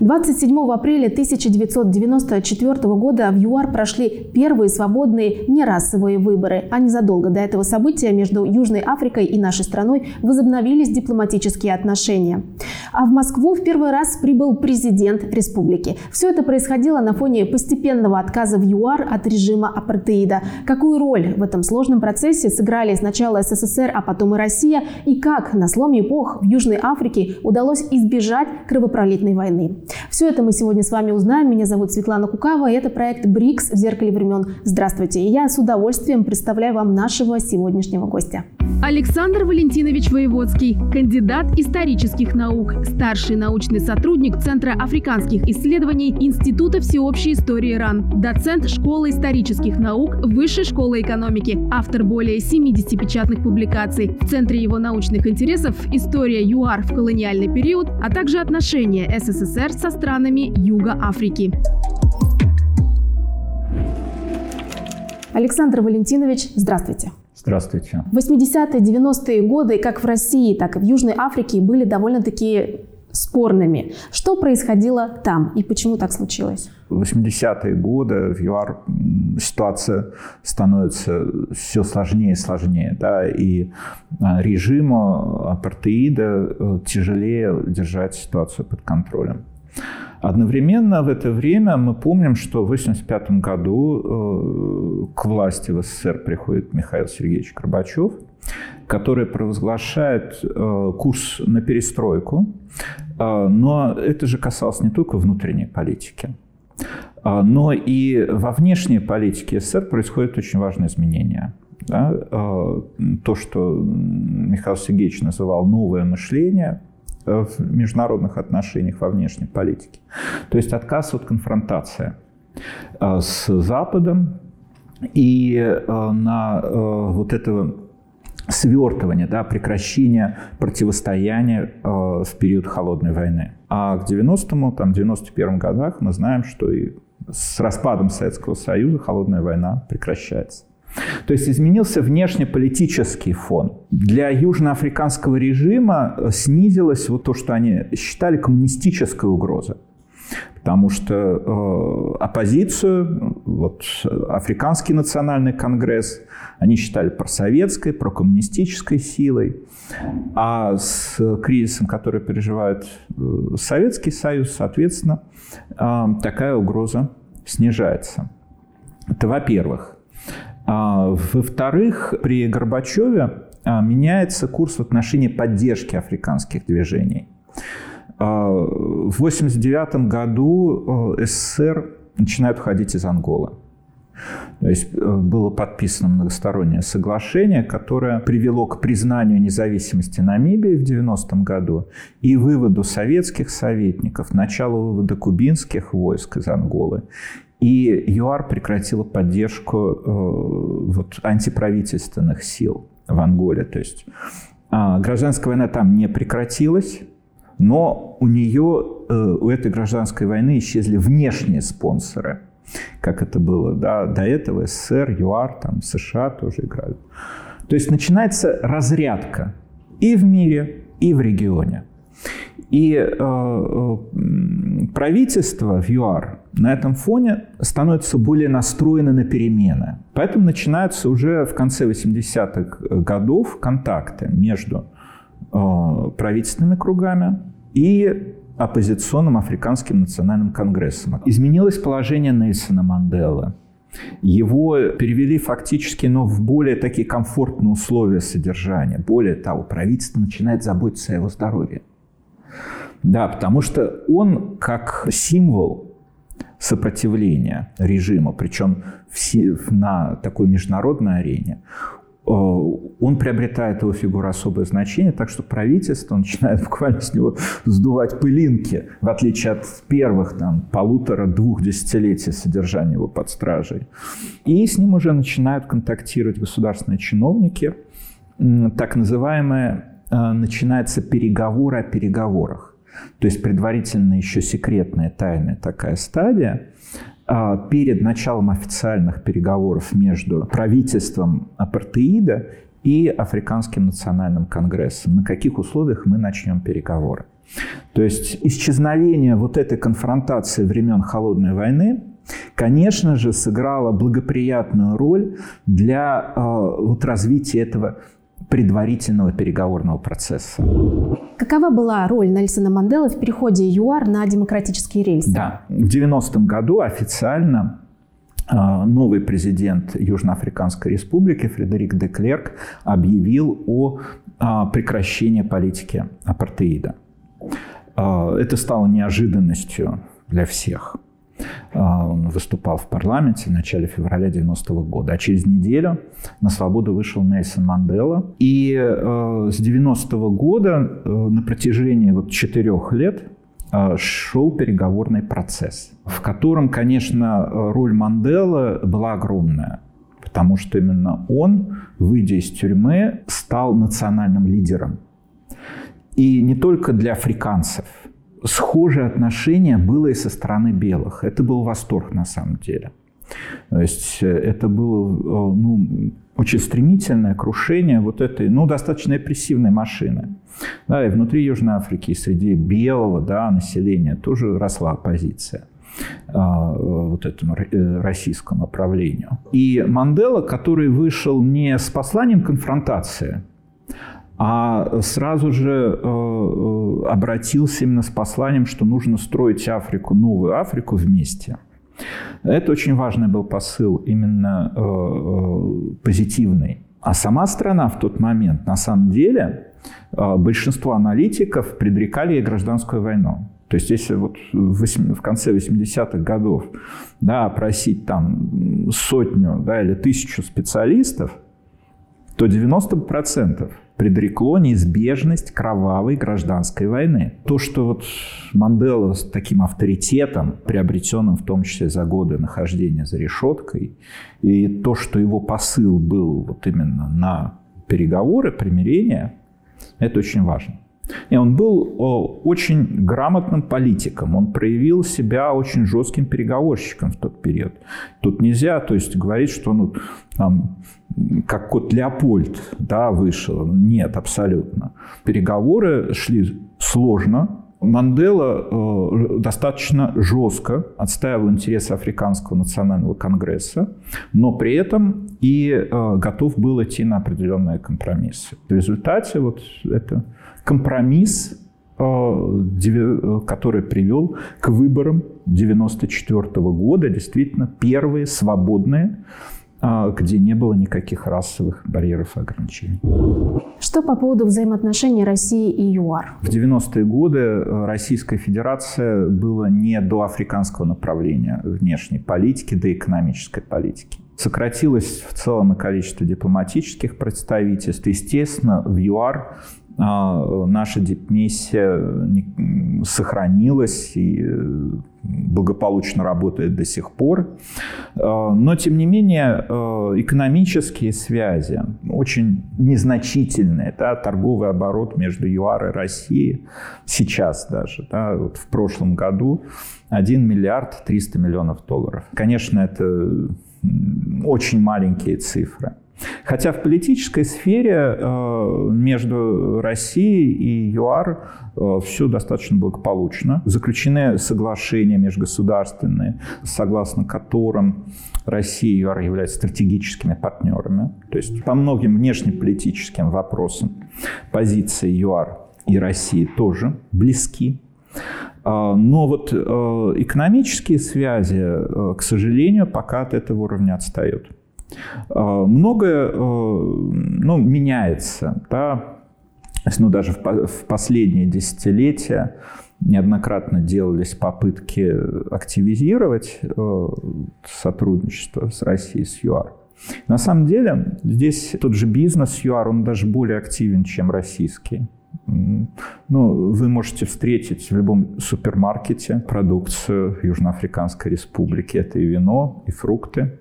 27 апреля 1994 года в ЮАР прошли первые свободные нерасовые выборы, а незадолго до этого события между Южной Африкой и нашей страной возобновились дипломатические отношения. А в Москву в первый раз прибыл президент республики. Все это происходило на фоне постепенного отказа в ЮАР от режима апартеида. Какую роль в этом сложном процессе сыграли сначала СССР, а потом и Россия, и как на сломе эпох в Южной Африке удалось избежать кровопролитной войны. Все это мы сегодня с вами узнаем. Меня зовут Светлана Кукава, и это проект БРИКС в зеркале времен. Здравствуйте, и я с удовольствием представляю вам нашего сегодняшнего гостя. Александр Валентинович Воеводский, кандидат исторических наук, старший научный сотрудник Центра африканских исследований Института всеобщей истории РАН, доцент Школы исторических наук Высшей школы экономики, автор более 70 печатных публикаций. В центре его научных интересов история ЮАР в колониальный период, а также отношения СССР со странами Юга Африки. Александр Валентинович, здравствуйте. Здравствуйте. 80-е, 90-е годы как в России, так и в Южной Африке были довольно-таки спорными. Что происходило там и почему так случилось? В 80-е годы в ЮАР ситуация становится все сложнее и сложнее. Да, и а, режиму апартеида э, тяжелее держать ситуацию под контролем. Одновременно в это время мы помним, что в 1985 году э, к власти в СССР приходит Михаил Сергеевич Горбачев, который провозглашает э, курс на перестройку, э, но это же касалось не только внутренней политики, но и во внешней политике СССР происходят очень важные изменения. Да? То, что Михаил Сергеевич называл новое мышление – в международных отношениях, во внешней политике. То есть отказ от конфронтации э, с Западом и э, на э, вот это свертывание, да, прекращение противостояния в период холодной войны. А к 90-му, там, 91 годах мы знаем, что и с распадом Советского Союза холодная война прекращается. То есть изменился внешнеполитический фон. Для южноафриканского режима э, снизилось вот то, что они считали коммунистической угрозой. Потому что э, оппозицию, вот, Африканский национальный конгресс, они считали просоветской, прокоммунистической силой. А с кризисом, который переживает э, Советский Союз, соответственно, э, такая угроза снижается. Это во-первых. А, во-вторых, при Горбачеве а, меняется курс в отношении поддержки африканских движений. А, в 1989 году СССР начинает уходить из Анголы. То есть э, было подписано многостороннее соглашение, которое привело к признанию независимости Намибии в 90-м году и выводу советских советников, началу вывода кубинских войск из Анголы и ЮАР прекратила поддержку э, вот, антиправительственных сил в Анголе. То есть э, гражданская война там не прекратилась, но у нее, э, у этой гражданской войны исчезли внешние спонсоры, как это было да, до этого, СССР, ЮАР, там, США тоже играют. То есть начинается разрядка и в мире, и в регионе. И э, э, правительство в ЮАР на этом фоне становится более настроено на перемены. Поэтому начинаются уже в конце 80-х годов контакты между э, правительственными кругами и оппозиционным Африканским национальным конгрессом. Изменилось положение Нельсона Манделы. Его перевели фактически, но в более такие комфортные условия содержания. Более того, правительство начинает заботиться о его здоровье. Да, потому что он как символ сопротивления режима, причем на такой международной арене, э, он приобретает его фигуру особое значение, так что правительство начинает буквально с него сдувать пылинки, в отличие от первых там, полутора-двух десятилетий содержания его под стражей. И с ним уже начинают контактировать государственные чиновники, так называемые э, начинаются переговоры о переговорах. То есть предварительно еще секретная, тайная такая стадия. А, перед началом официальных переговоров между правительством апартеида и Африканским национальным конгрессом, на каких условиях мы начнем переговоры. То есть исчезновение вот этой конфронтации времен Холодной войны, конечно же, сыграло благоприятную роль для э, вот, развития этого предварительного переговорного процесса. Какова была роль Нельсона Манделы в переходе ЮАР на демократические рельсы? Да, в 90-м году официально новый президент Южноафриканской республики Фредерик де Клерк объявил о а, прекращении политики апартеида. А, это стало неожиданностью для всех. Он выступал в парламенте в начале февраля 90 -го года. А через неделю на свободу вышел Нельсон Мандела. И с 90 -го года на протяжении вот четырех лет шел переговорный процесс, в котором, конечно, роль Манделы была огромная, потому что именно он, выйдя из тюрьмы, стал национальным лидером. И не только для африканцев. Схожее отношение было и со стороны белых. Это был восторг на самом деле. То есть э, это было э, ну, очень стремительное крушение вот этой, ну, достаточно опрессивной машины. Да, и внутри Южной Африки, и среди белого да, населения тоже росла оппозиция а, вот этому э, российскому направлению. И Мандела, который вышел не с посланием конфронтации, а сразу же обратился именно с посланием, что нужно строить Африку, новую Африку вместе – это очень важный был посыл, именно э, э, позитивный. А сама страна в тот момент, на самом деле, э, большинство аналитиков предрекали ей гражданскую войну. То есть, если вот в конце 80-х годов да, опросить там сотню да, или тысячу специалистов, то 90% предрекло неизбежность кровавой гражданской войны. То, что вот Мандела с таким авторитетом, приобретенным в том числе за годы нахождения за решеткой, и то, что его посыл был вот именно на переговоры, примирение, это очень важно. И он был очень грамотным политиком. Он проявил себя очень жестким переговорщиком в тот период. Тут нельзя то есть, говорить, что ну, там, как кот Леопольд да, вышел. Нет, абсолютно. Переговоры шли сложно, Мандела э, достаточно жестко отстаивал интересы Африканского национального конгресса, но при этом и э, готов был идти на определенные компромиссы. В результате вот это компромисс, э, который привел к выборам 1994 года, действительно первые свободные, где не было никаких расовых барьеров и ограничений. Что по поводу взаимоотношений России и ЮАР? В 90-е годы Российская Федерация была не до африканского направления внешней политики, до экономической политики. Сократилось в целом и количество дипломатических представительств. Естественно, в ЮАР а, наша дипмиссия сохранилась и э, благополучно работает до сих пор. А, но, тем не менее, э, экономические связи очень незначительные. Да, торговый оборот между ЮАР и Россией сейчас даже, да, вот в прошлом году 1 миллиард 300 миллионов долларов. Конечно, это очень маленькие цифры. Хотя в политической сфере э, между Россией и ЮАР э, все достаточно благополучно. Заключены соглашения межгосударственные, согласно которым Россия и ЮАР являются стратегическими партнерами. То есть по многим внешнеполитическим вопросам позиции ЮАР и России тоже близки. Э, но вот экономические связи, к сожалению, пока от этого уровня отстают. А, многое э, ну, меняется. Да? Ну, даже в последние десятилетия неоднократно делались попытки активизировать э, сотрудничество с Россией, с ЮАР. На самом деле здесь тот же бизнес ЮАР, он даже более активен, чем российский. Ну, вы можете встретить в любом супермаркете продукцию Южноафриканской республики. Это и вино, и фрукты.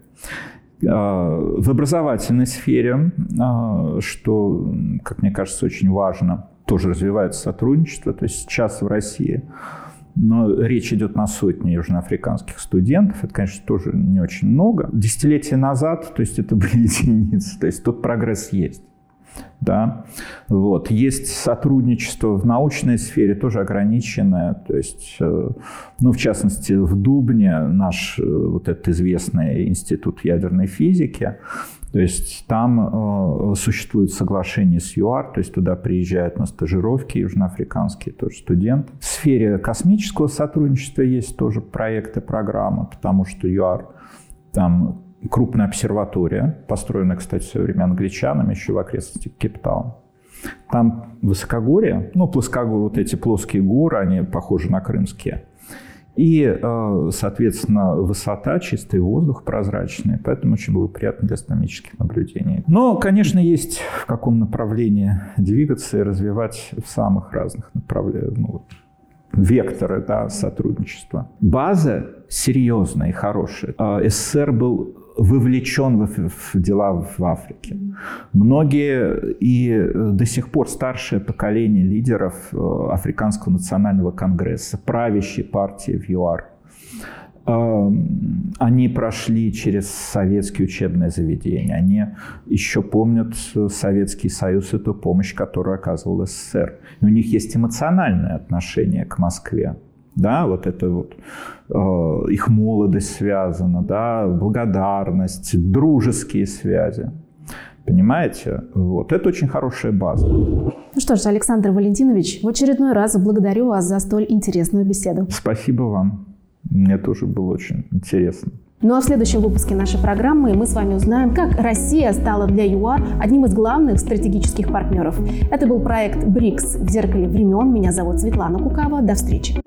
А, в образовательной сфере, а, что, как мне кажется, очень важно, тоже развивается сотрудничество. То есть сейчас в России но речь идет на сотни южноафриканских студентов. Это, конечно, тоже не очень много. Десятилетия назад, то есть это были единицы. То есть тут прогресс есть. Да? Вот. Есть сотрудничество в научной сфере, тоже ограниченное. То есть, э, ну, в частности, в Дубне наш э, вот этот известный институт ядерной физики, то есть там э, существует соглашение с ЮАР, то есть туда приезжают на стажировки южноафриканские тоже студенты. В сфере космического сотрудничества есть тоже проекты, программы, потому что ЮАР там крупная обсерватория, построенная, кстати, в свое время англичанами еще в окрестностях Кейптауна. Там высокогорье, ну, плоскогорье, вот эти плоские горы, они похожи на крымские. И, э, соответственно, высота, чистый воздух прозрачный, поэтому очень благоприятно для астрономических наблюдений. Но, конечно, есть в каком направлении двигаться и развивать в самых разных направлениях, ну, векторы да, сотрудничества. База серьезная и хорошая. Э, СССР был вовлечен в, в дела в Африке. Многие и до сих пор старшее поколение лидеров э, Африканского национального конгресса, правящей партии в ЮАР, эм, они прошли через советские учебные заведения. Они еще помнят Советский Союз и ту помощь, которую оказывал СССР. И у них есть эмоциональное отношение к Москве да, вот это вот э, их молодость связана, да, благодарность, дружеские связи. Понимаете? Вот. Это очень хорошая база. Ну что ж, Александр Валентинович, в очередной раз благодарю вас за столь интересную беседу. Спасибо вам. Мне тоже было очень интересно. Ну а в следующем выпуске нашей программы мы с вами узнаем, как Россия стала для ЮАР одним из главных стратегических партнеров. Это был проект БРИКС в зеркале времен. Меня зовут Светлана Кукава. До встречи.